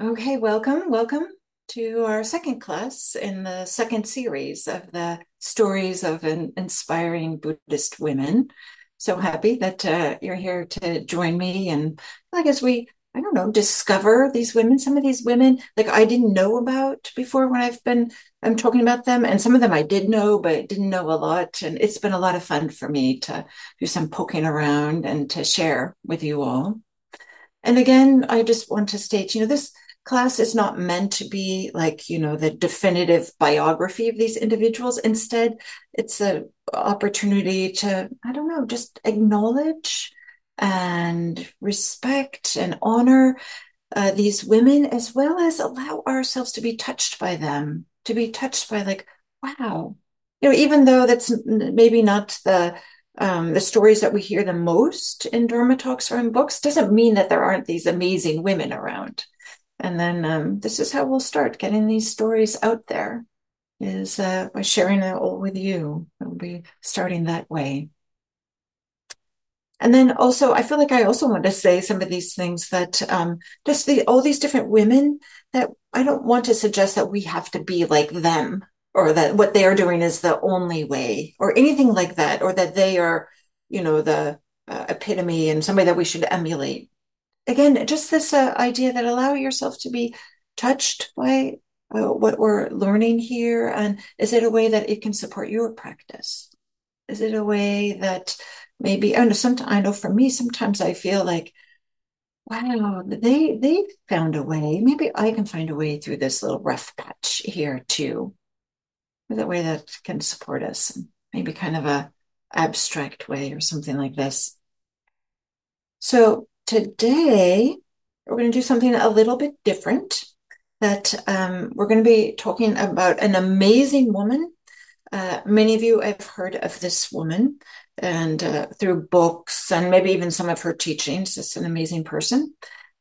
Okay, welcome, welcome to our second class in the second series of the stories of an inspiring Buddhist women. So happy that uh, you're here to join me. And I guess we, I don't know, discover these women. Some of these women, like I didn't know about before when I've been, I'm talking about them. And some of them I did know, but didn't know a lot. And it's been a lot of fun for me to do some poking around and to share with you all. And again, I just want to state, you know, this class is not meant to be like you know the definitive biography of these individuals. Instead it's an opportunity to i don't know just acknowledge and respect and honor uh, these women as well as allow ourselves to be touched by them to be touched by like wow. You know even though that's maybe not the um, the stories that we hear the most in Dharma talks or in books doesn't mean that there aren't these amazing women around and then um, this is how we'll start getting these stories out there is uh, by sharing it all with you. We'll be starting that way. And then also, I feel like I also want to say some of these things that um, just the all these different women that I don't want to suggest that we have to be like them or that what they are doing is the only way or anything like that or that they are, you know, the uh, epitome and somebody that we should emulate again, just this uh, idea that allow yourself to be touched by uh, what we're learning here. And is it a way that it can support your practice? Is it a way that maybe, I know, sometimes, I know for me, sometimes I feel like, wow, they, they found a way. Maybe I can find a way through this little rough patch here too. That way that can support us, maybe kind of a abstract way or something like this. So today we're going to do something a little bit different. That um, we're going to be talking about an amazing woman. Uh, many of you have heard of this woman and uh, through books and maybe even some of her teachings. It's an amazing person.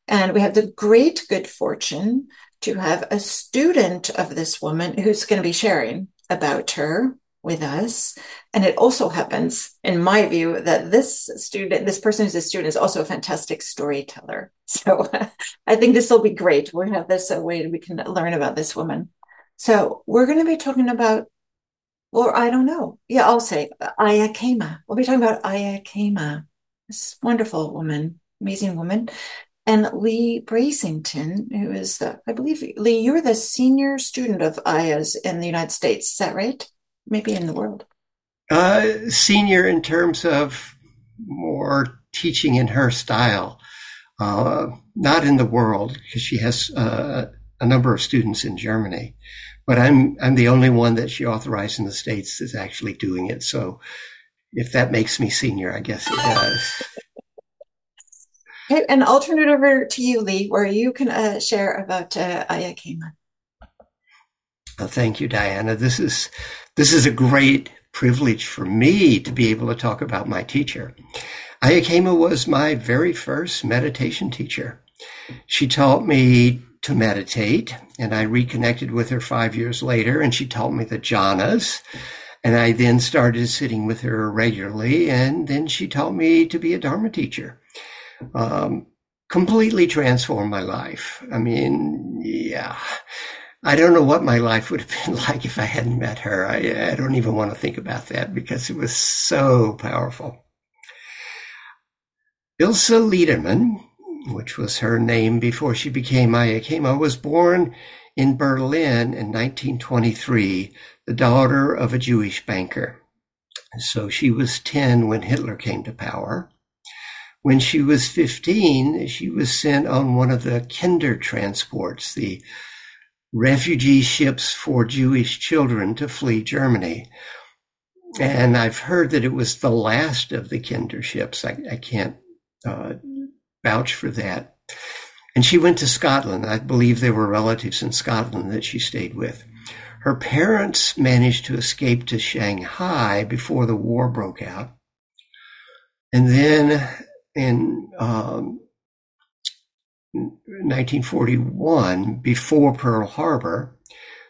And we have the great good fortune to have a student of this woman who's going to be sharing about her with us. And it also happens, in my view, that this student, this person who's a student, is also a fantastic storyteller. So I think this will be great. We'll have this a way we can learn about this woman. So we're going to be talking about, or I don't know. Yeah, I'll say uh, Ayya Khema. We'll be talking about Ayya Khema, this wonderful woman, amazing woman. And Leigh Brasington, who is the, I believe, Leigh, you're the senior student of Ayya's in the United States. Is that right? Maybe in the world? Uh, senior in terms of more teaching in her style, uh, not in the world because she has uh, a number of students in Germany. But I'm I'm the only one that she authorized in the states is actually doing it. So if that makes me senior, I guess it does. Okay, and I'll turn it over to you, Leigh, where you can uh, share about uh, Khema. Well, thank you, Diana. This is this is a great privilege for me to be able to talk about my teacher. Ayya Khema was my very first meditation teacher. She taught me to meditate, and I reconnected with her five years later, and she taught me the jhanas. And I then started sitting with her regularly, and then she taught me to be a Dharma teacher. Um, completely transformed my life. I mean, yeah, I don't know what my life would have been like if I hadn't met her. I, I don't even want to think about that because it was so powerful. Ilse Liedermann, which was her name before she became Ayya Khema, was born in Berlin in 1923, the daughter of a Jewish banker. So she was 10 when Hitler came to power. When she was 15, she was sent on one of the Kinder transports, the refugee ships for Jewish children to flee Germany. And I've heard that it was the last of the Kinder ships. I, I can't uh, vouch for that. And she went to Scotland. I believe there were relatives in Scotland that she stayed with. Her parents managed to escape to Shanghai before the war broke out. And then in um, 1941, before Pearl Harbor,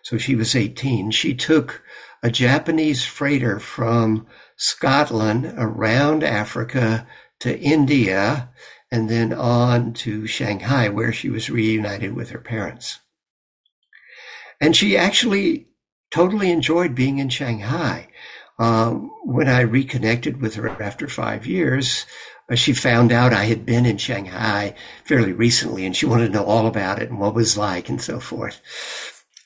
so she was 18, she took a Japanese freighter from Scotland around Africa to India and then on to Shanghai, where she was reunited with her parents. And she actually totally enjoyed being in Shanghai. Um, when I reconnected with her after five years, Uh, she found out I had been in Shanghai fairly recently and she wanted to know all about it and what it was like and so forth.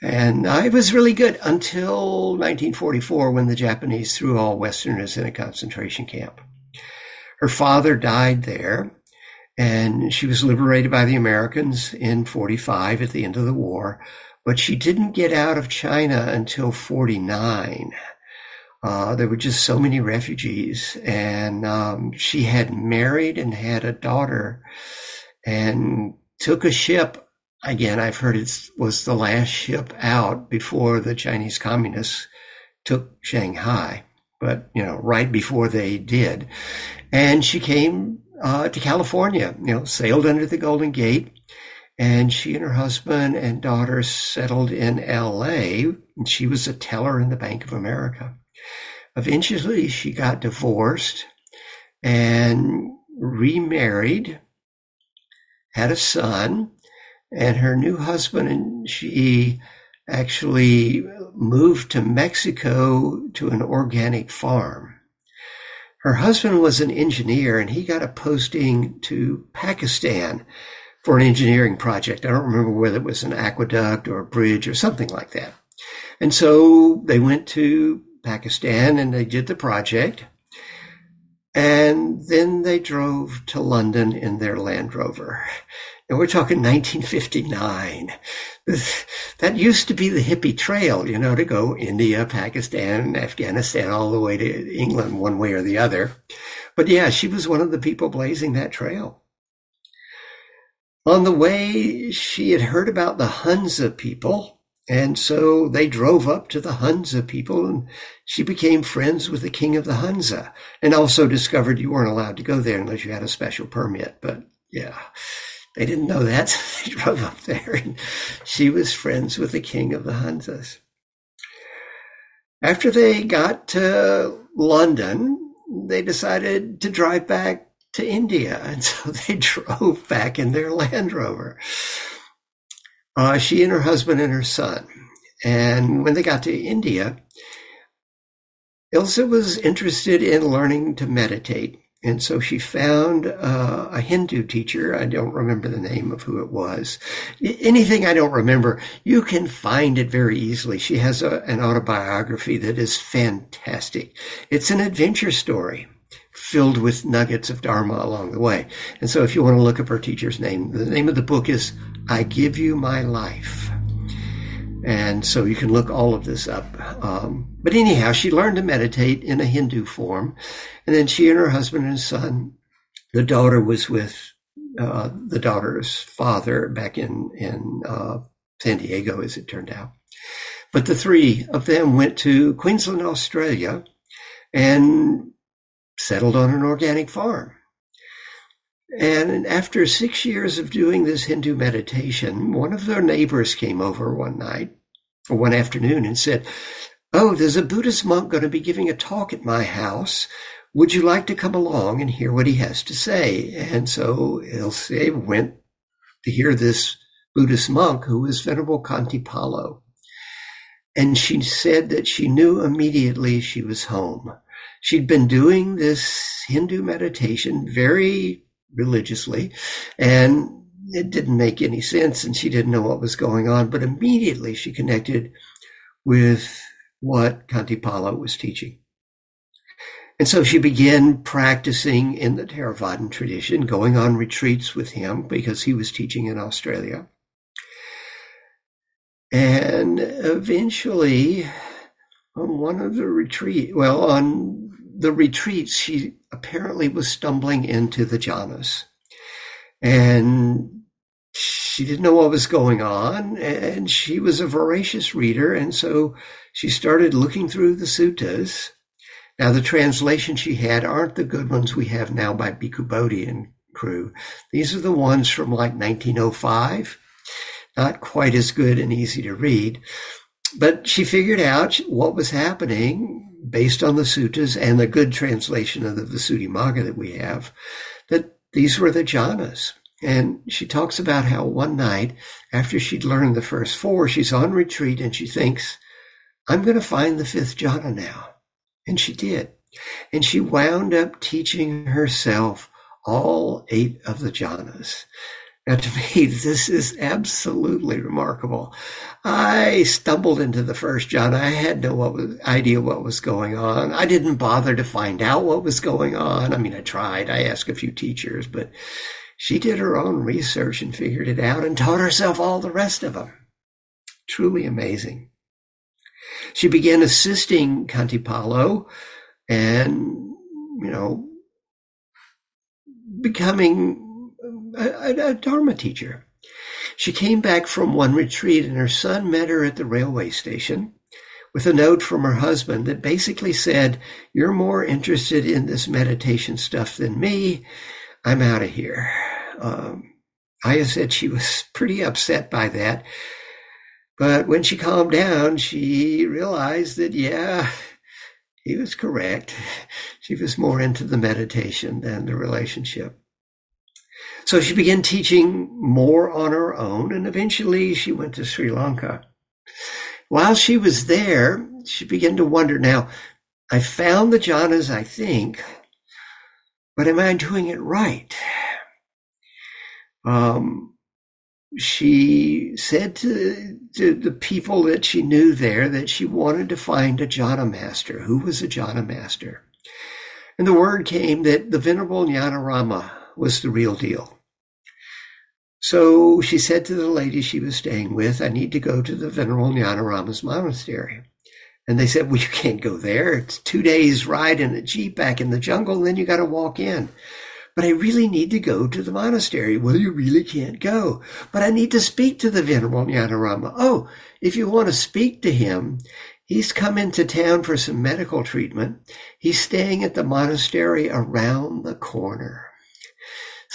And I was really good until 1944 when the Japanese threw all Westerners in a concentration camp. Her father died there and she was liberated by the Americans in 45 at the end of the war, but she didn't get out of China until 49. Uh, there were just so many refugees, and um, she had married and had a daughter, and took a ship. Again, I've heard it was the last ship out before the Chinese communists took Shanghai, but you know, right before they did, and she came uh, to California. You know, sailed under the Golden Gate, and she and her husband and daughter settled in L.A. And she was a teller in the Bank of America Eventually, she got divorced and remarried, had a son, and her new husband and she actually moved to Mexico to an organic farm. Her husband was an engineer and he got a posting to Pakistan for an engineering project. I don't remember whether it was an aqueduct or a bridge or something like that. And so they went to Pakistan and they did the project. And then they drove to London in their Land Rover. And we're talking 1959. That used to be the hippie trail, you know, to go India, Pakistan, Afghanistan, all the way to England, one way or the other. But yeah, she was one of the people blazing that trail. On the way, she had heard about the Hunza people and so they drove up to the Hunza people and she became friends with the king of the Hunza and also discovered you weren't allowed to go there unless you had a special permit. But yeah, they didn't know that. So they drove up there and she was friends with the king of the Hunzas. After they got to London, they decided to drive back to India. And so they drove back in their Land Rover. Uh, she and her husband and her son. And when they got to India, Ilse was interested in learning to meditate. And so she found uh, a Hindu teacher. I don't remember the name of who it was. Anything I don't remember, you can find it very easily. She has a, an autobiography that is fantastic. It's an adventure story filled with nuggets of Dharma along the way. And so if you want to look up her teacher's name, the name of the book is I Give You My Life. And so you can look all of this up. Um, but anyhow, she learned to meditate in a Hindu form. And then she and her husband and son, the daughter was with uh, the daughter's father back in, in uh, San Diego, as it turned out. But the three of them went to Queensland, Australia, and settled on an organic farm. And after six years of doing this Hindu meditation, one of their neighbors came over one night or one afternoon and said, Oh, there's a Buddhist monk going to be giving a talk at my house. Would you like to come along and hear what he has to say? And so Ilse went to hear this Buddhist monk who was Venerable Khantipalo. And she said that she knew immediately she was home. She'd been doing this Hindu meditation very religiously, and it didn't make any sense, and she didn't know what was going on. But immediately she connected with what Khantipalo was teaching. And so she began practicing in the Theravadan tradition, going on retreats with him because he was teaching in Australia. And eventually, on one of the retreat, well, on the retreats, she apparently was stumbling into the jhanas. And she didn't know what was going on, and she was a voracious reader, and so she started looking through the suttas. Now, the translations she had aren't the good ones we have now by Bhikkhu Bodhi and crew. These are the ones from like 1905. Not quite as good and easy to read. But she figured out what was happening based on the suttas and the good translation of the Visuddhimagga that we have, that these were the jhanas. And she talks about how one night, after she'd learned the first four, she's on retreat and she thinks, I'm going to find the fifth jhana now. And she did. And she wound up teaching herself all eight of the jhanas. Now, to me, this is absolutely remarkable. I stumbled into the first jhana. I had no idea what was going on. I didn't bother to find out what was going on. I mean, I tried. I asked a few teachers, but she did her own research and figured it out and taught herself all the rest of them. Truly amazing. She began assisting Khantipalo and, you know, becoming a, a, Dharma teacher. She came back from one retreat and her son met her at the railway station with a note from her husband that basically said, You're more interested in this meditation stuff than me. I'm out of here. Um, Ayya said she was pretty upset by that. But when she calmed down, she realized that, yeah, he was correct. She was more into the meditation than the relationship. So she began teaching more on her own, and eventually she went to Sri Lanka. While she was there, she began to wonder now, I found the jhanas, I think, but am I doing it right? Um, she said to, to the people that she knew there that she wanted to find a jhana master. Who was a jhana master? And the word came that the Venerable Rama was the real deal. So she said to the lady she was staying with, I need to go to the Venerable Nyanarama's monastery. And they said, Well, you can't go there. It's two days ride in a jeep back in the jungle, and then you got to walk in but I really need to go to the monastery. Well, you really can't go, but I need to speak to the Venerable Nyanarama. Oh, if you want to speak to him, he's come into town for some medical treatment. He's staying at the monastery around the corner.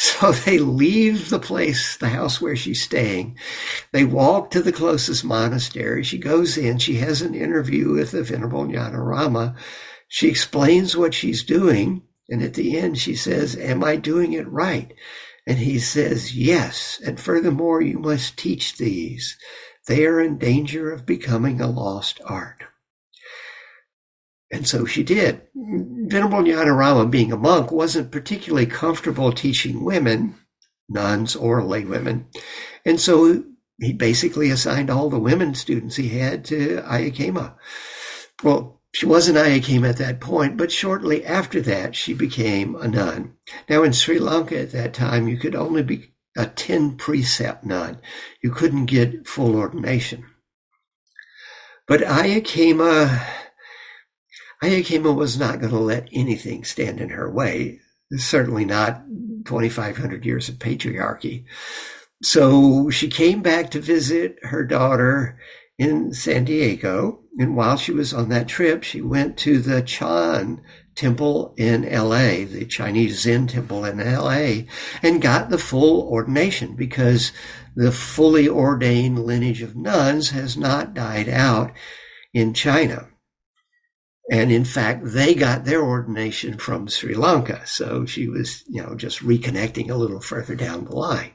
So they leave the place, the house where she's staying. They walk to the closest monastery. She goes in. She has an interview with the Venerable Nyanarama. She explains what she's doing. And at the end, she says, Am I doing it right? And he says, Yes. And furthermore, you must teach these. They are in danger of becoming a lost art. And so she did. Venerable Nyanarama, being a monk, wasn't particularly comfortable teaching women, nuns or laywomen. And so he basically assigned all the women students he had to Ayya Khema. Well, she wasn't Ayya Khema at that point, but shortly after that, she became a nun. Now, in Sri Lanka at that time, you could only be a 10 precept nun. You couldn't get full ordination. But Ayya Khema was not going to let anything stand in her way. Certainly not 2,500 years of patriarchy. So she came back to visit her daughter in San Diego. And while she was on that trip, she went to the Chan temple in LA, the Chinese Zen temple in LA, and got the full ordination because the fully ordained lineage of nuns has not died out in China. And in fact, they got their ordination from Sri Lanka. So she was, you know, just reconnecting a little further down the line.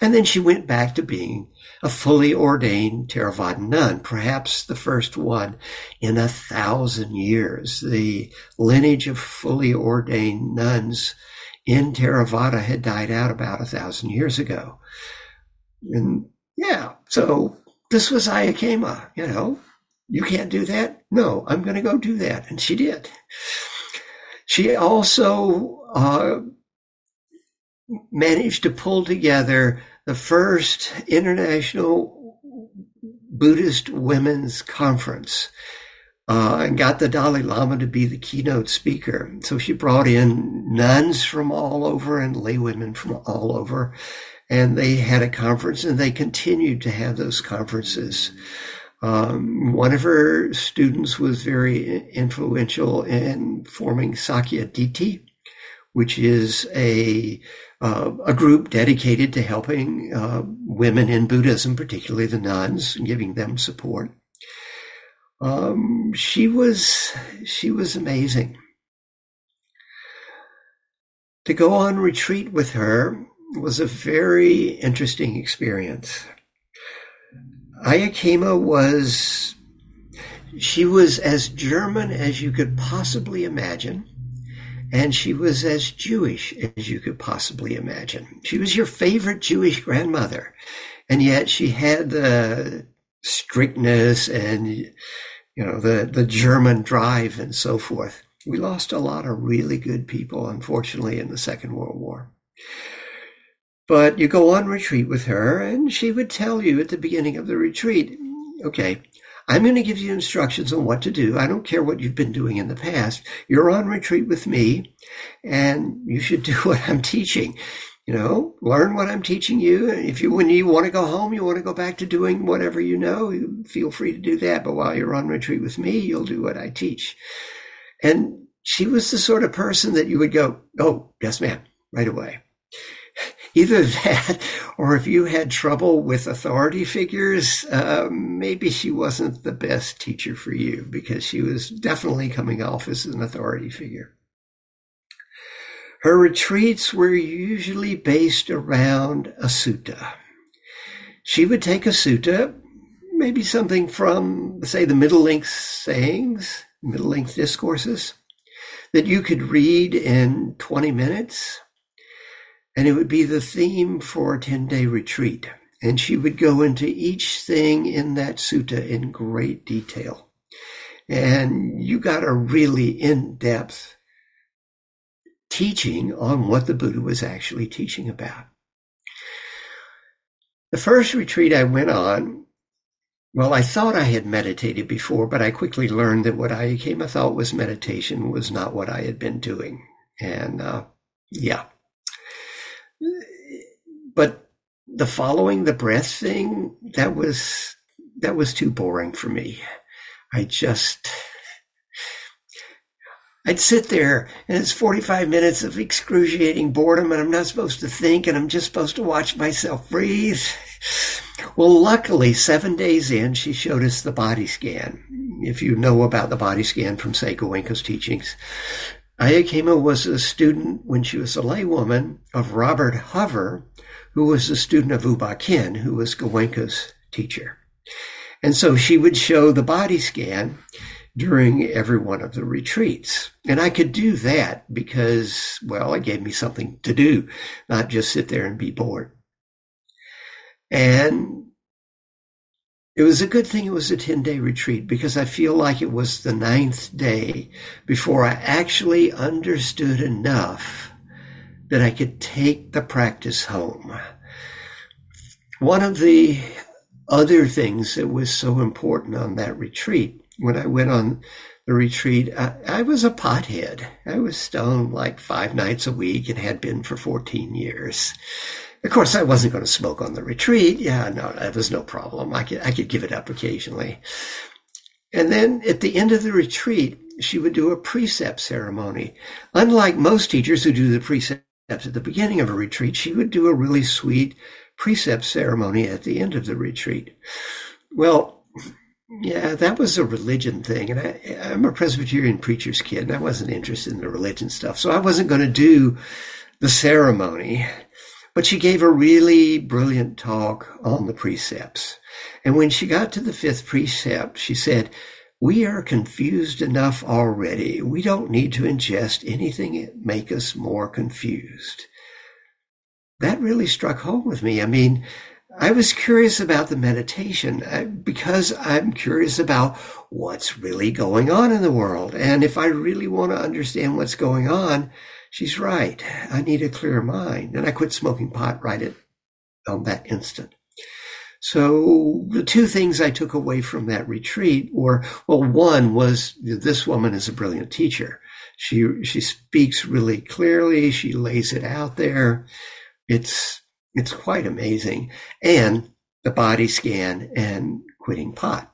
And then she went back to being a fully ordained Theravada nun, perhaps the first one in a thousand years. The lineage of fully ordained nuns in Theravada had died out about a thousand years ago. And yeah, so this was Ayya Khema, you know, you can't do that? No, I'm going to go do that. And she did. She also uh, managed to pull together the first international Buddhist women's conference uh, and got the Dalai Lama to be the keynote speaker. So she brought in nuns from all over and laywomen from all over. And they had a conference and they continued to have those conferences. Um, one of her students was very influential in forming Sakya Sakyadhita, which is a uh, a group dedicated to helping uh, women in Buddhism, particularly the nuns, and giving them support. Um, she was she was amazing. to go on retreat with her was a very interesting experience. Ayya Khema was, she was as German as you could possibly imagine. And she was as Jewish as you could possibly imagine. She was your favorite Jewish grandmother. And yet she had the strictness and, you know, the, the German drive and so forth. We lost a lot of really good people, unfortunately, in the Second World War. But you go on retreat with her, and she would tell you at the beginning of the retreat, okay, I'm going to give you instructions on what to do. I don't care what you've been doing in the past. You're on retreat with me, and you should do what I'm teaching. You know, learn what I'm teaching you. If you, when you want to go home, you want to go back to doing whatever you know, feel free to do that. But while you're on retreat with me, you'll do what I teach. And she was the sort of person that you would go, Oh, yes, ma'am, right away. Either that, or if you had trouble with authority figures, uh, maybe she wasn't the best teacher for you because she was definitely coming off as an authority figure. Her retreats were usually based around a sutta. She would take a sutta, maybe something from, say, the middle length sayings, middle length discourses, that you could read in 20 minutes. And it would be the theme for a 10 day retreat. And she would go into each thing in that sutta in great detail. And you got a really in depth teaching on what the Buddha was actually teaching about. The first retreat I went on well, I thought I had meditated before, but I quickly learned that what I came I thought was meditation was not what I had been doing. And uh, yeah. But the following the breath thing, that was that was too boring for me. I just I'd sit there and it's 45 minutes of excruciating boredom and I'm not supposed to think and I'm just supposed to watch myself breathe. Well, luckily, seven days in, she showed us the body scan. If you know about the body scan from Say Goenka's teachings, Ayya Khema was a student when she was a laywoman of Robert Hover, who was a student of U Ba Khin, who was Goenka's teacher. And so she would show the body scan during every one of the retreats. And I could do that because, well, it gave me something to do, not just sit there and be bored. And it was a good thing it was a 10 day retreat because I feel like it was the ninth day before I actually understood enough that I could take the practice home. One of the other things that was so important on that retreat, when I went on the retreat, I, I was a pothead. I was stoned like five nights a week and had been for 14 years. Of course, I wasn't going to smoke on the retreat. Yeah, no, that was no problem. I could, I could give it up occasionally. And then at the end of the retreat, she would do a precept ceremony. Unlike most teachers who do the precepts at the beginning of a retreat, she would do a really sweet precept ceremony at the end of the retreat. Well, yeah, that was a religion thing. And I, am a Presbyterian preacher's kid, and I wasn't interested in the religion stuff. So I wasn't going to do the ceremony. But she gave a really brilliant talk on the precepts. And when she got to the fifth precept, she said, we are confused enough already. We don't need to ingest anything that make us more confused. That really struck home with me. I mean, I was curious about the meditation uh, because I'm curious about what's really going on in the world. And if I really want to understand what's going on, she's right. I need a clear mind. And I quit smoking pot right at on that instant. So the two things I took away from that retreat were, well, one was this woman is a brilliant teacher. She, she speaks really clearly. She lays it out there. It's, it's quite amazing. And the body scan and quitting pot.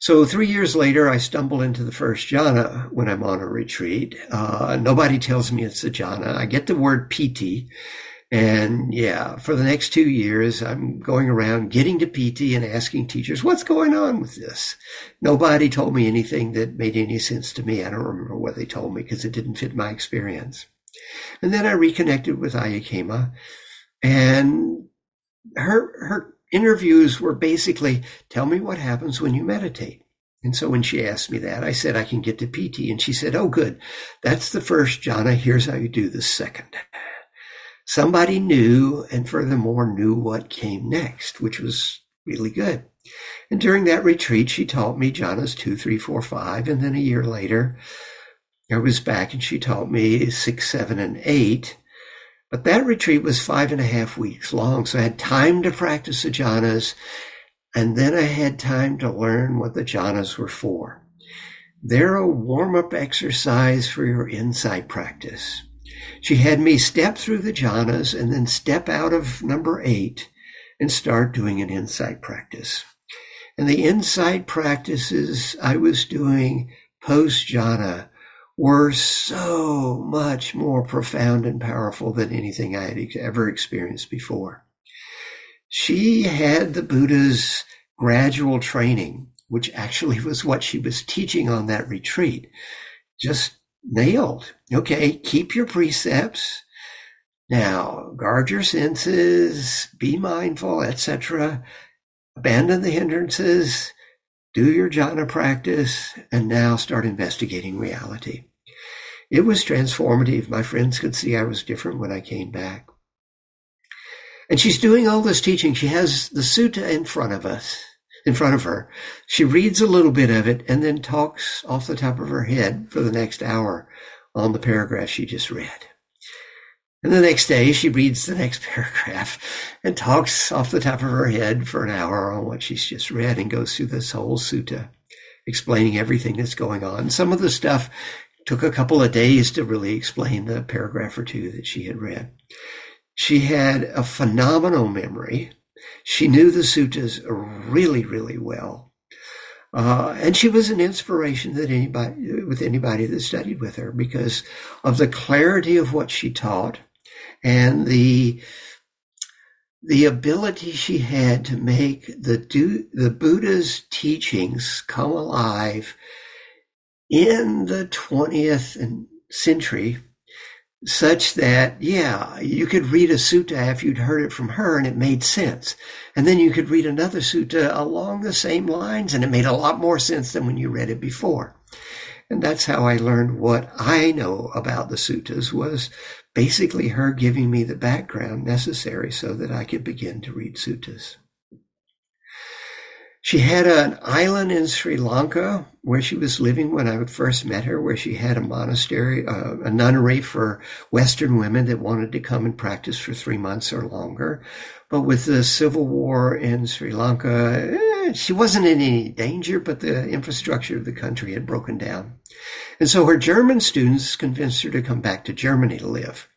So three years later, I stumble into the first jhana when I'm on a retreat. Uh, nobody tells me it's a jhana. I get the word piti. And yeah, for the next two years, I'm going around getting to piti and asking teachers, what's going on with this? Nobody told me anything that made any sense to me. I don't remember what they told me because it didn't fit my experience. And then I reconnected with Ayya Khema and her, her interviews were basically, tell me what happens when you meditate. And so when she asked me that, I said, I can get to piti. And she said, Oh, good. That's the first jhana. Here's how you do the second. Somebody knew and furthermore knew what came next, which was really good. And during that retreat, she taught me jhanas two, three, four, five. And then a year later, I was back and she taught me six, seven, and eight. But that retreat was five and a half weeks long. So I had time to practice the jhanas. And then I had time to learn what the jhanas were for. They're a warm up exercise for your insight practice. She had me step through the jhanas and then step out of number eight and start doing an insight practice. And the insight practices I was doing post jhana were so much more profound and powerful than anything I had ever experienced before. She had the Buddha's gradual training, which actually was what she was teaching on that retreat, just nailed. Okay, keep your precepts. Now, guard your senses, be mindful, etc. Abandon the hindrances, do your jhana practice, and now start investigating reality. It was transformative. My friends could see I was different when I came back. And she's doing all this teaching. She has the sutta in front of us, in front of her. She reads a little bit of it and then talks off the top of her head for the next hour on the paragraph she just read. And the next day she reads the next paragraph and talks off the top of her head for an hour on what she's just read and goes through this whole sutta, explaining everything that's going on. Some of the stuff took a couple of days to really explain the paragraph or two that she had read. She had a phenomenal memory. She knew the suttas really, really well. Uh, and she was an inspiration that anybody, with anybody that studied with her because of the clarity of what she taught and the, the ability she had to make the, the Buddha's teachings come alive in the 20th century such that, yeah, you could read a sutta if you'd heard it from her and it made sense. And then you could read another sutta along the same lines and it made a lot more sense than when you read it before. And that's how I learned what I know about the suttas was basically her giving me the background necessary so that I could begin to read suttas. She had an island in Sri Lanka where she was living when I first met her, where she had a monastery, uh, a nunnery for Western women that wanted to come and practice for three months or longer. But with the civil war in Sri Lanka, eh, she wasn't in any danger, but the infrastructure of the country had broken down. And so her German students convinced her to come back to Germany to live.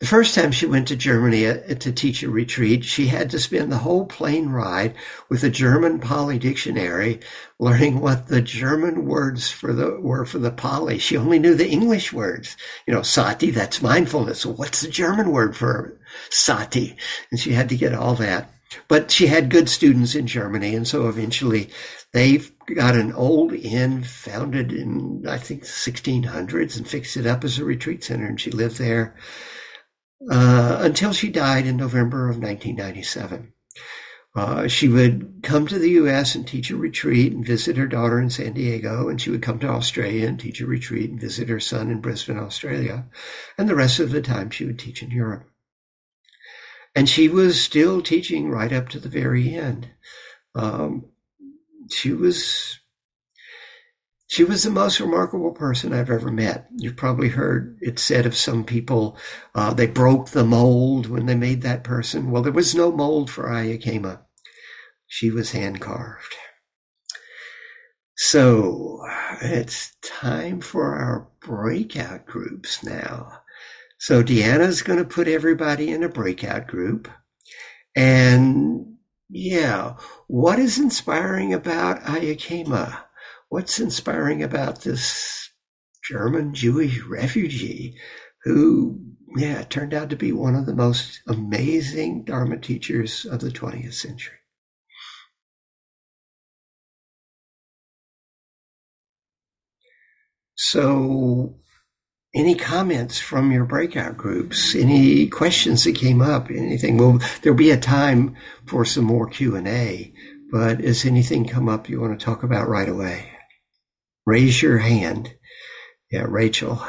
The first time she went to Germany uh, to teach a retreat, she had to spend the whole plane ride with a German Pali dictionary, learning what the German words for the were for the Pali. She only knew the English words. You know, sati, that's mindfulness. what's the German word for sati? And she had to get all that. But she had good students in Germany, and so eventually they got an old inn founded in I think the 1600s and fixed it up as a retreat center, and she lived there until she died in November of 1997. Uh, she would come to the U.S. and teach a retreat and visit her daughter in San Diego, and she would come to Australia and teach a retreat and visit her son in Brisbane, Australia, and the rest of the time she would teach in Europe. And she was still teaching right up to the very end. Um, she was she was the most remarkable person I've ever met. You've probably heard it said of some people, uh, they broke the mold when they made that person. Well, there was no mold for Ayya Khema. She was hand carved. So it's time for our breakout groups now. So Diana's going to put everybody in a breakout group. And yeah, what is inspiring about Ayya Khema? What's inspiring about this German Jewish refugee who, yeah, turned out to be one of the most amazing Dharma teachers of the 20th century? So any comments from your breakout groups, any questions that came up, anything. Well, there'll be a time for some more Q and A, but has anything come up you want to talk about right away? Raise your hand. Yeah, Rachel.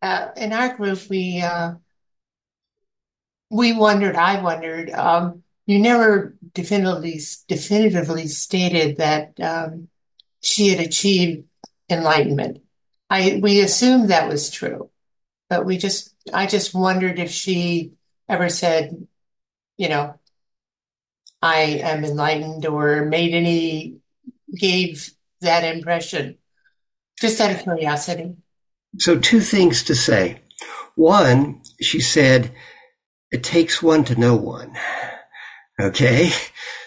Uh, in our group, we uh, we wondered. I wondered. Um, you never definitively definitively stated that um, she had achieved enlightenment. I we assumed that was true, but we just I just wondered if she ever said, you know, I am enlightened or made any gave that impression. Just out of curiosity. So two things to say. One, she said, it takes one to know one. Okay.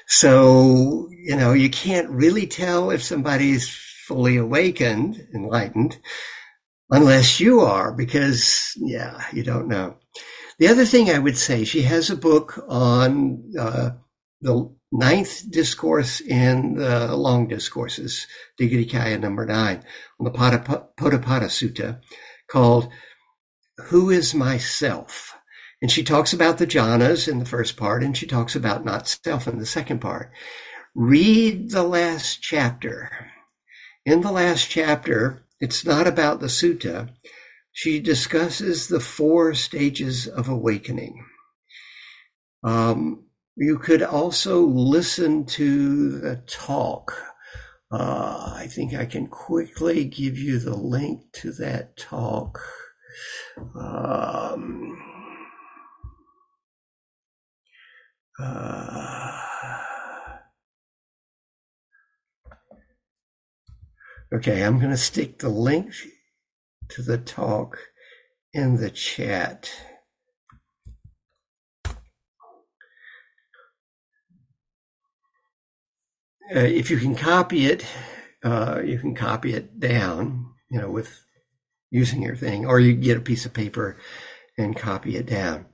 So, you know, you can't really tell if somebody's fully awakened, enlightened, unless you are, because, yeah, you don't know. The other thing I would say, she has a book on uh, the ninth discourse in the long discourses, Digha number nine, on the Potthapada Sutta, called Who is Myself? And she talks about the jhanas in the first part, and she talks about not self in the second part. Read the last chapter. In the last chapter, it's not about the sutta. She discusses the four stages of awakening. Um, you could also listen to the talk. Uh, I think I can quickly give you the link to that talk. Um, uh, okay, I'm going to stick the link to the talk in the chat. Uh, if you can copy it, uh, you can copy it down, you know, with using your thing, or you get a piece of paper and copy it down.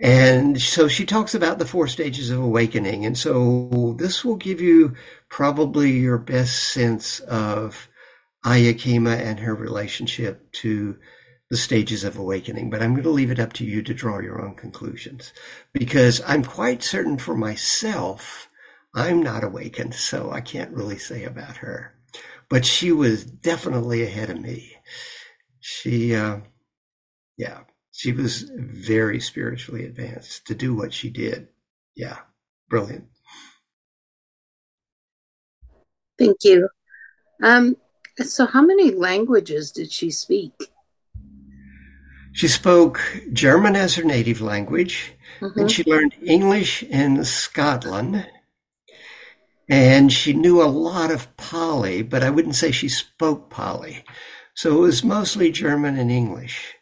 And so she talks about the four stages of awakening. And so this will give you probably your best sense of Ayya Khema and her relationship to the stages of awakening. But I'm going to leave it up to you to draw your own conclusions because I'm quite certain for myself I'm not awakened, so I can't really say about her. But she was definitely ahead of me. She, uh, yeah, she was very spiritually advanced to do what she did. Yeah, brilliant. Thank you. Um, so, how many languages did she speak? She spoke German as her native language, mm-hmm. and she learned English in Scotland and she knew a lot of Pali, but I wouldn't say she spoke Pali. So it was mostly German and English.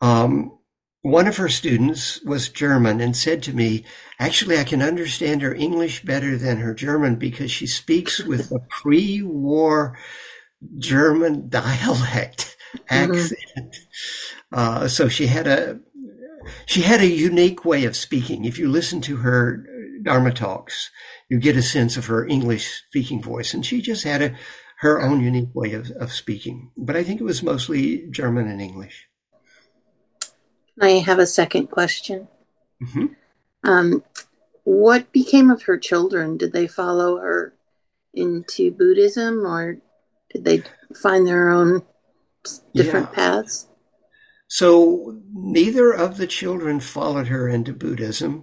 Um, one of her students was German and said to me, actually, I can understand her English better than her German because she speaks with a pre war German dialect mm-hmm. accent. Uh, so she had a, she had a unique way of speaking. If you listen to her Dharma talks, you get a sense of her English speaking voice. And she just had a, her own unique way of, of speaking. But I think it was mostly German and English. I have a second question. Mm-hmm. Um, what became of her children? Did they follow her into Buddhism or did they find their own different yeah. paths? So neither of the children followed her into Buddhism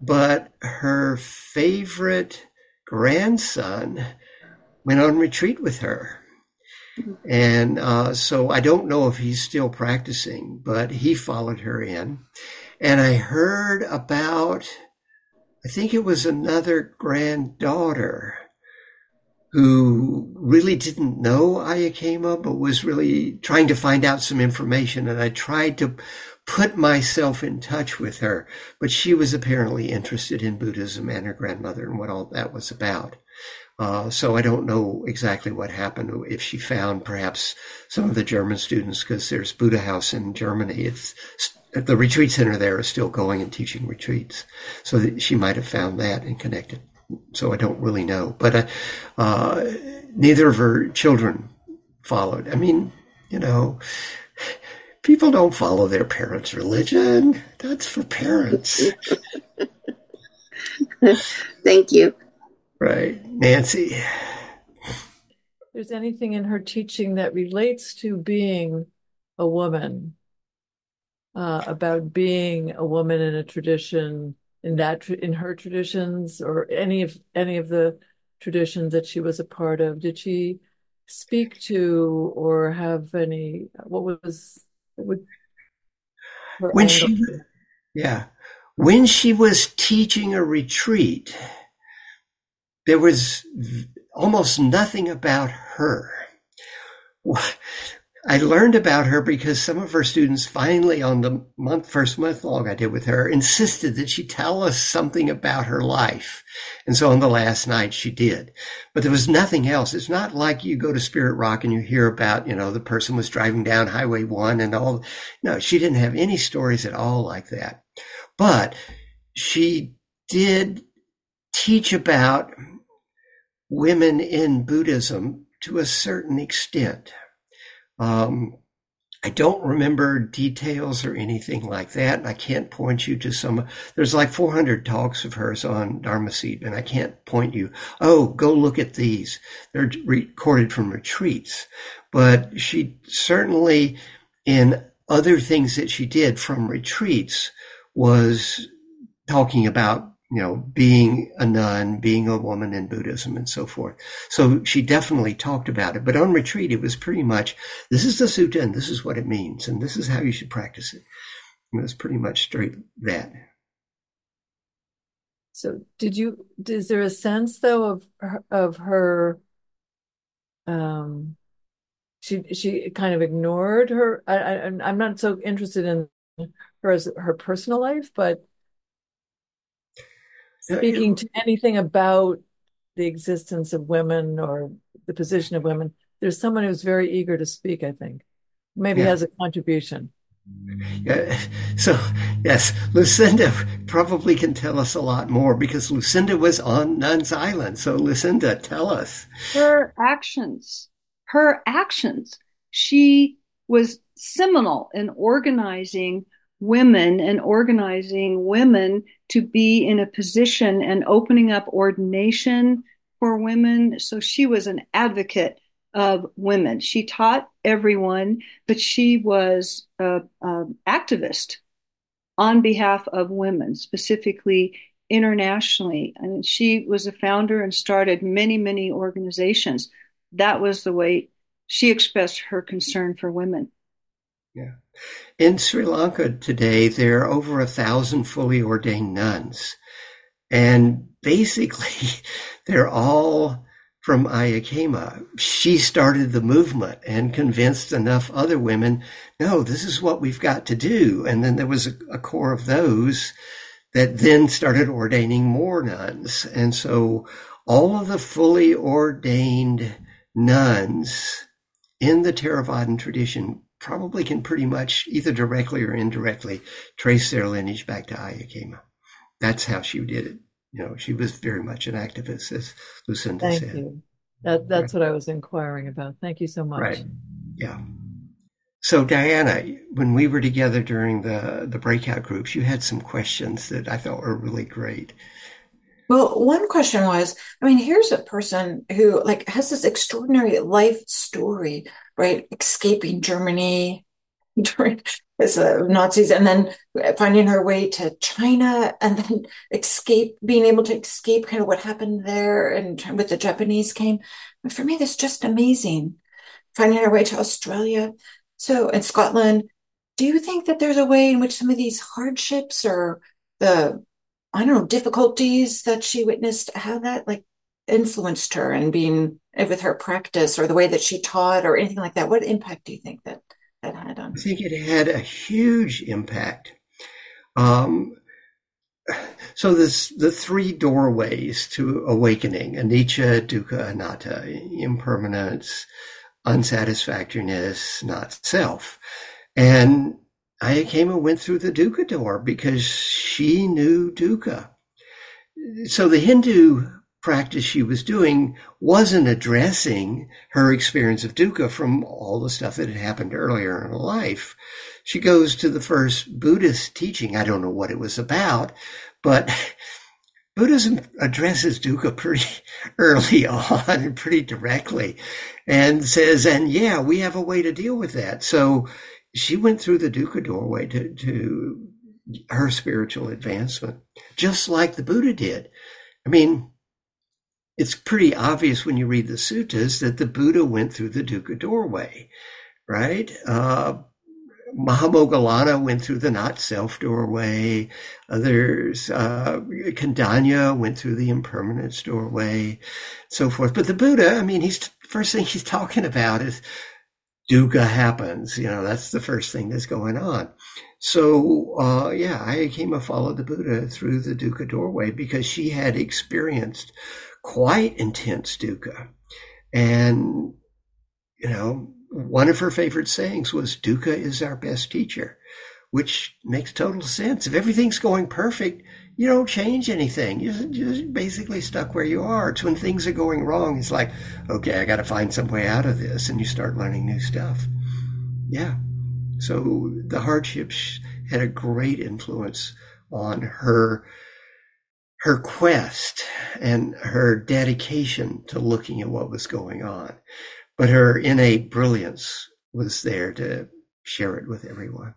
but her favorite grandson went on retreat with her. And uh, so I don't know if he's still practicing, but he followed her in. And I heard about, I think it was another granddaughter who really didn't know Ayya Khema, but was really trying to find out some information. And I tried to put myself in touch with her, but she was apparently interested in Buddhism and her grandmother and what all that was about. Uh, so I don't know exactly what happened. If she found perhaps some of the German students, because there's Buddha House in Germany. It's the retreat center there is still going and teaching retreats, so she might have found that and connected. So I don't really know, but uh, uh, neither of her children followed. I mean, you know, people don't follow their parents' religion. That's for parents. Thank you. Right. Nancy. There's anything in her teaching that relates to being a woman, uh, about being a woman in a tradition, in that in her traditions, or any of any of the traditions that she was a part of. Did she speak to or have any? What was what, when she? Yeah, when she was teaching a retreat, there was almost nothing about her. I learned about her because some of her students finally on the month, first month long I did with her insisted that she tell us something about her life. And so on the last night she did, but there was nothing else. It's not like you go to Spirit Rock and you hear about, you know, the person was driving down highway one and all. No, she didn't have any stories at all like that, but she did teach about women in Buddhism to a certain extent. Um, I don't remember details or anything like that. I can't point you to some, there's like 400 talks of hers on Dharma Seed, and I can't point you, oh, go look at these. They're recorded from retreats. But she certainly, in other things that she did from retreats, was talking about you know, being a nun, being a woman in Buddhism and so forth. So she definitely talked about it. But on retreat, it was pretty much, this is the sutta and this is what it means. And this is how you should practice it. It was pretty much straight that. So did you, is there a sense though of, of her, um, she, she kind of ignored her. I, I, I'm not so interested in her as her personal life, but speaking to anything about the existence of women or the position of women, there's someone who's very eager to speak, I think. Maybe yeah. has a contribution. Yeah. So, yes, Lucinda probably can tell us a lot more because Lucinda was on Nuns Island. So, Lucinda, tell us. Her actions, her actions. She was seminal in organizing women and organizing women to be in a position and opening up ordination for women. So she was an advocate of women. She taught everyone, but she was an activist on behalf of women, specifically internationally. And she was a founder and started many, many organizations. That was the way she expressed her concern for women. Yeah. In Sri Lanka today, there are over a thousand fully ordained nuns. And basically, they're all from Ayya Khema. She started the movement and convinced enough other women, no, this is what we've got to do. And then there was a, a core of those that then started ordaining more nuns. And so all of the fully ordained nuns in the Theravadan tradition probably can pretty much either directly or indirectly trace their lineage back to Ayya Khema. That's how she did it. You know, she was very much an activist, as Lucinda Thank said. You. That, that's right. what I was inquiring about. Thank you so much. Right. Yeah. So Diana, when we were together during the the breakout groups, you had some questions that I thought were really great. Well, one question was, I mean, here's a person who like has this extraordinary life story, right? Escaping Germany during as a Nazis and then finding her way to China and then escape, being able to escape kind of what happened there and with the Japanese came. But for me, that's just amazing. Finding her way to Australia. So in Scotland, do you think that there's a way in which some of these hardships or the I don't know, difficulties that she witnessed, how that like influenced her and being with her practice or the way that she taught or anything like that. What impact do you think that that had on? I think it had a huge impact. Um, so this the three doorways to awakening: anicca, dukkha, anatta, impermanence, unsatisfactoriness, not self, and Ayya Khema went through the dukkha door because she knew dukkha. So the Hindu practice she was doing wasn't addressing her experience of dukkha from all the stuff that had happened earlier in her life. She goes to the first Buddhist teaching. I don't know what it was about, but Buddhism addresses dukkha pretty early on and pretty directly and says, and yeah, we have a way to deal with that. So she went through the dukkha doorway to, to her spiritual advancement, just like the Buddha did. I mean, it's pretty obvious when you read the suttas that the Buddha went through the dukkha doorway, right? Uh, Mahamoggallana went through the not self doorway. Others, uh, Kondañña went through the impermanence doorway, so forth. But the Buddha, I mean, he's first thing he's talking about is dukkha happens. You know, that's the first thing that's going on. So, uh, yeah, I came to follow the Buddha through the dukkha doorway because she had experienced quite intense dukkha. And, you know, one of her favorite sayings was dukkha is our best teacher, which makes total sense. If everything's going perfect, you don't change anything. You're just basically stuck where you are. It's when things are going wrong. It's like, okay, I got to find some way out of this. And you start learning new stuff. Yeah. So the hardships had a great influence on her her quest and her dedication to looking at what was going on. But her innate brilliance was there to share it with everyone.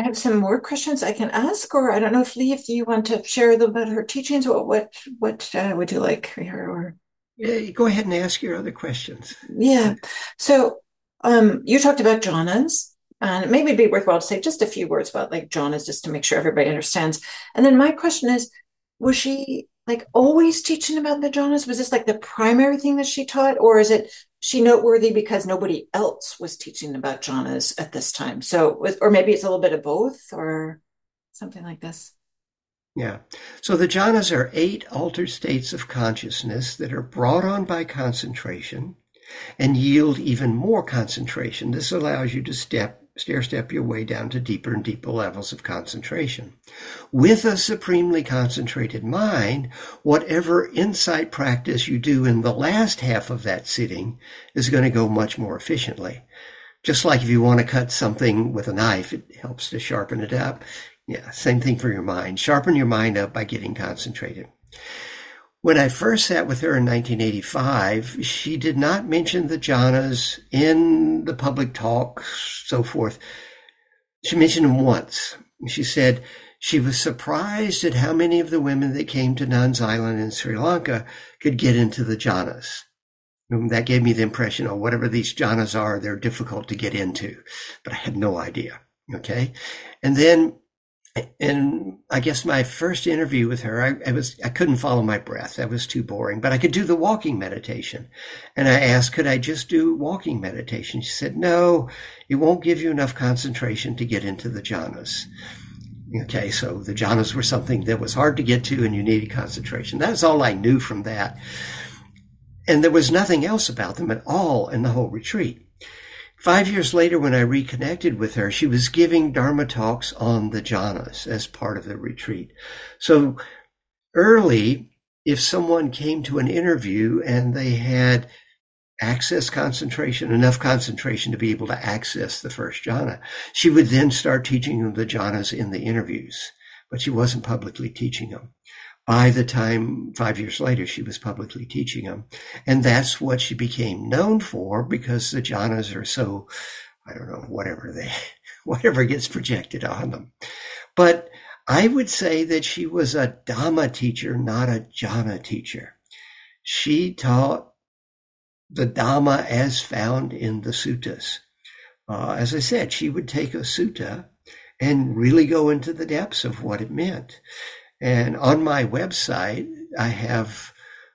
I have some more questions I can ask, or I don't know if Leigh, if you want to share about her teachings, or what what uh, would you like here? Or yeah, go ahead and ask your other questions. Yeah. So um, you talked about jhanas, and maybe it'd be worthwhile to say just a few words about like jhanas, just to make sure everybody understands. And then my question is, was she like always teaching about the jhanas? Was this like the primary thing that she taught, or is it she noteworthy because nobody else was teaching about jhanas at this time? So, or maybe it's a little bit of both, or something like this. Yeah. So the jhanas are eight altered states of consciousness that are brought on by concentration and yield even more concentration. This allows you to step stair step your way down to deeper and deeper levels of concentration. With a supremely concentrated mind, whatever insight practice you do in the last half of that sitting is going to go much more efficiently. Just like if you want to cut something with a knife, it helps to sharpen it up. Yeah, same thing for your mind. Sharpen your mind up by getting concentrated. When I first sat with her in 1985, she did not mention the jhanas in the public talk, so forth. She mentioned them once. She said she was surprised at how many of the women that came to Nuns Island in Sri Lanka could get into the jhanas. That gave me the impression, oh, whatever these jhanas are, they're difficult to get into. But I had no idea. Okay. And then and I guess my first interview with her, I, I, was I couldn't follow my breath. That was too boring. But I could do the walking meditation, and I asked, could I just do walking meditation? She said, no, it won't give you enough concentration to get into the jhanas. Okay, so the jhanas were something that was hard to get to, and you needed concentration. That's all I knew from that, and there was nothing else about them at all in the whole retreat. Five years later, when I reconnected with her, she was giving Dharma talks on the jhanas as part of the retreat. So early, if someone came to an interview and they had access concentration, enough concentration to be able to access the first jhana, she would then start teaching them the jhanas in the interviews, but she wasn't publicly teaching them by the time five years later she was publicly teaching them. And that's what she became known for because the jhanas are so, I don't know, whatever they, whatever gets projected on them. But I would say that she was a Dhamma teacher, not a jhana teacher. She taught the Dhamma as found in the suttas. Uh, as I said, she would take a sutta and really go into the depths of what it meant. And on my website, I have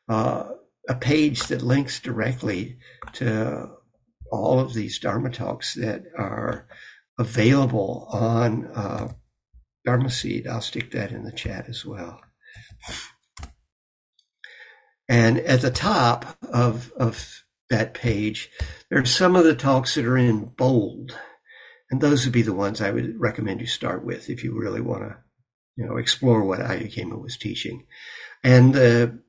uh, a page that links directly to all of these Dharma talks that are available on uh, Dharma Seed. I'll stick that in the chat as well. And at the top of, of that page, there's some of the talks that are in bold. And those would be the ones I would recommend you start with if you really want to, you know, explore what Ayya Khema was teaching. And the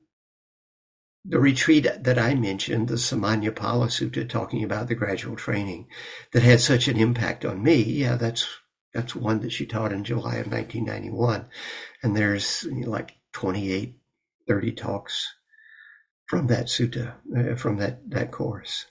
the retreat that I mentioned, the Samaññaphala Sutta, talking about the gradual training that had such an impact on me. Yeah, that's that's one that she taught in July of 1991. And there's you know, like 28, 30 talks from that sutta, uh, from that, that course.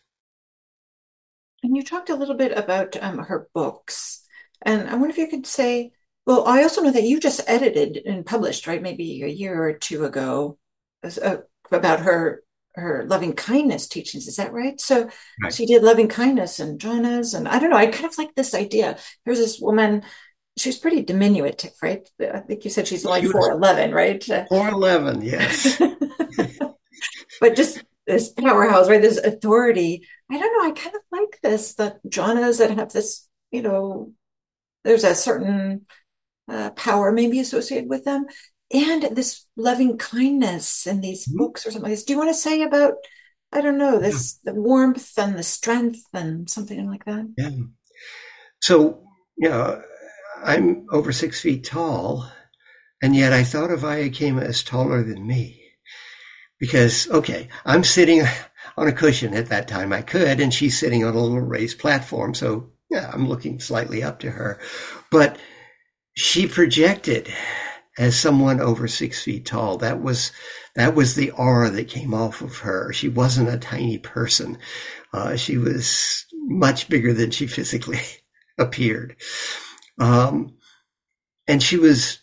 And you talked a little bit about um, her books. And I wonder if you could say, well, I also know that you just edited and published, right? Maybe a year or two ago uh, about her her loving kindness teachings. Is that right? So right. she did loving kindness and jhanas, and I don't know. I kind of like this idea. There's this woman. She's pretty diminutive, right? I think you said she's like four eleven, right? Four eleven, yes. but just this powerhouse, right? This authority. I don't know. I kind of like this. The jhanas that have this, you know, there's a certain uh, power maybe associated with them and this loving kindness in these mm-hmm. books or something like this. Do you want to say about, I don't know, this yeah. the warmth and the strength and something like that? Yeah. So, you know, I'm over six feet tall, and yet I thought of Ayya as taller than me. Because, okay, I'm sitting on a cushion at that time. I could, and she's sitting on a little raised platform. So, yeah, I'm looking slightly up to her. But she projected as someone over six feet tall. That was that was the aura that came off of her. She wasn't a tiny person. Uh, she was much bigger than she physically appeared. Um, and she was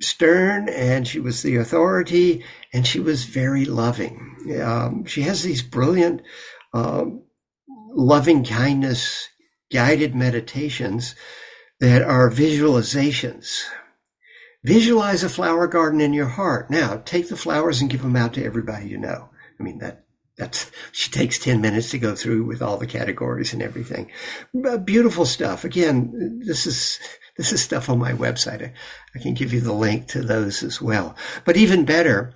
stern and she was the authority and she was very loving. Um, she has these brilliant, um, loving kindness guided meditations that are visualizations Visualize a flower garden in your heart. Now take the flowers and give them out to everybody you know. I mean, that, that's, she takes 10 minutes to go through with all the categories and everything. Beautiful stuff. Again, this is, this is stuff on my website. I, I can give you the link to those as well. But even better,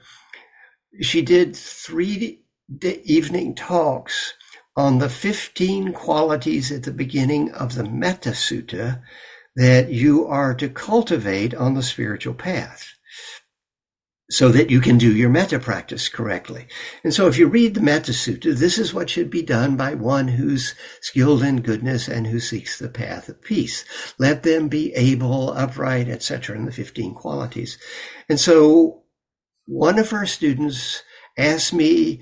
she did three evening talks on the 15 qualities at the beginning of the Metta Sutta that you are to cultivate on the spiritual path so that you can do your metta practice correctly. And so if you read the Metta Sutta, this is what should be done by one who's skilled in goodness and who seeks the path of peace. Let them be able, upright, etc. in the 15 qualities. And so one of our students asked me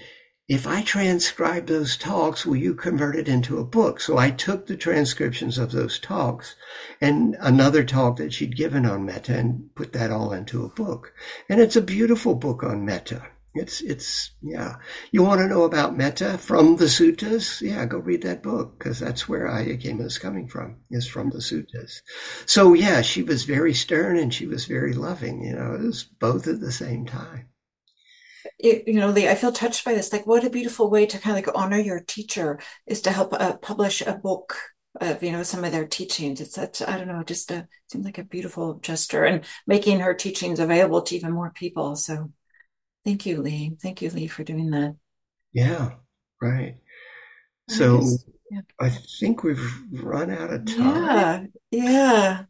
if I transcribe those talks, will you convert it into a book? So I took the transcriptions of those talks and another talk that she'd given on metta and put that all into a book. And it's a beautiful book on metta. It's, it's, yeah. You want to know about metta from the suttas? Yeah, go read that book because that's where Ayya Khema is coming from, is from the suttas. So yeah, she was very stern and she was very loving. You know, it was both at the same time it, you know, Leigh, I feel touched by this. Like, what a beautiful way to kind of like honor your teacher is to help uh, publish a book of you know some of their teachings. It's such I don't know, just a seems like a beautiful gesture and making her teachings available to even more people. So, thank you, Leigh. Thank you, Leigh, for doing that. Yeah, right. So I, yeah. I think we've run out of time. Yeah, yeah.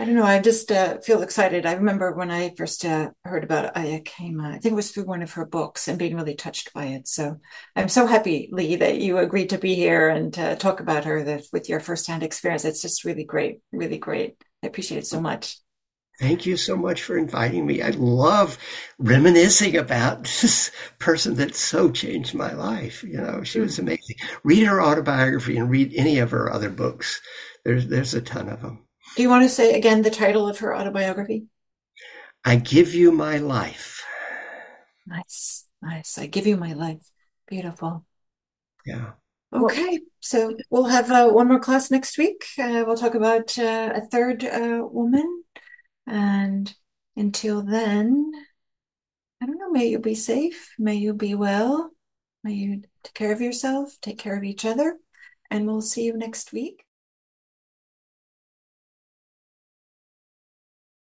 I don't know. I just uh, feel excited. I remember when I first uh, heard about Ayya Khema, I think it was through one of her books and being really touched by it. So I'm so happy, Leigh, that you agreed to be here and uh, talk about her that, with your firsthand experience. It's just really great, really great. I appreciate it so much. Thank you so much for inviting me. I love reminiscing about this person that so changed my life. You know, she was amazing. Read her autobiography and read any of her other books. There's there's a ton of them. Do you want to say again the title of her autobiography? I Give You My Life. Nice, nice. I Give You My Life. Beautiful. Yeah. Okay, so we'll have uh, one more class next week. Uh, we'll talk about uh, a third uh, woman. And until then, I don't know, may you be safe. May you be well. May you take care of yourself, take care of each other. And we'll see you next week.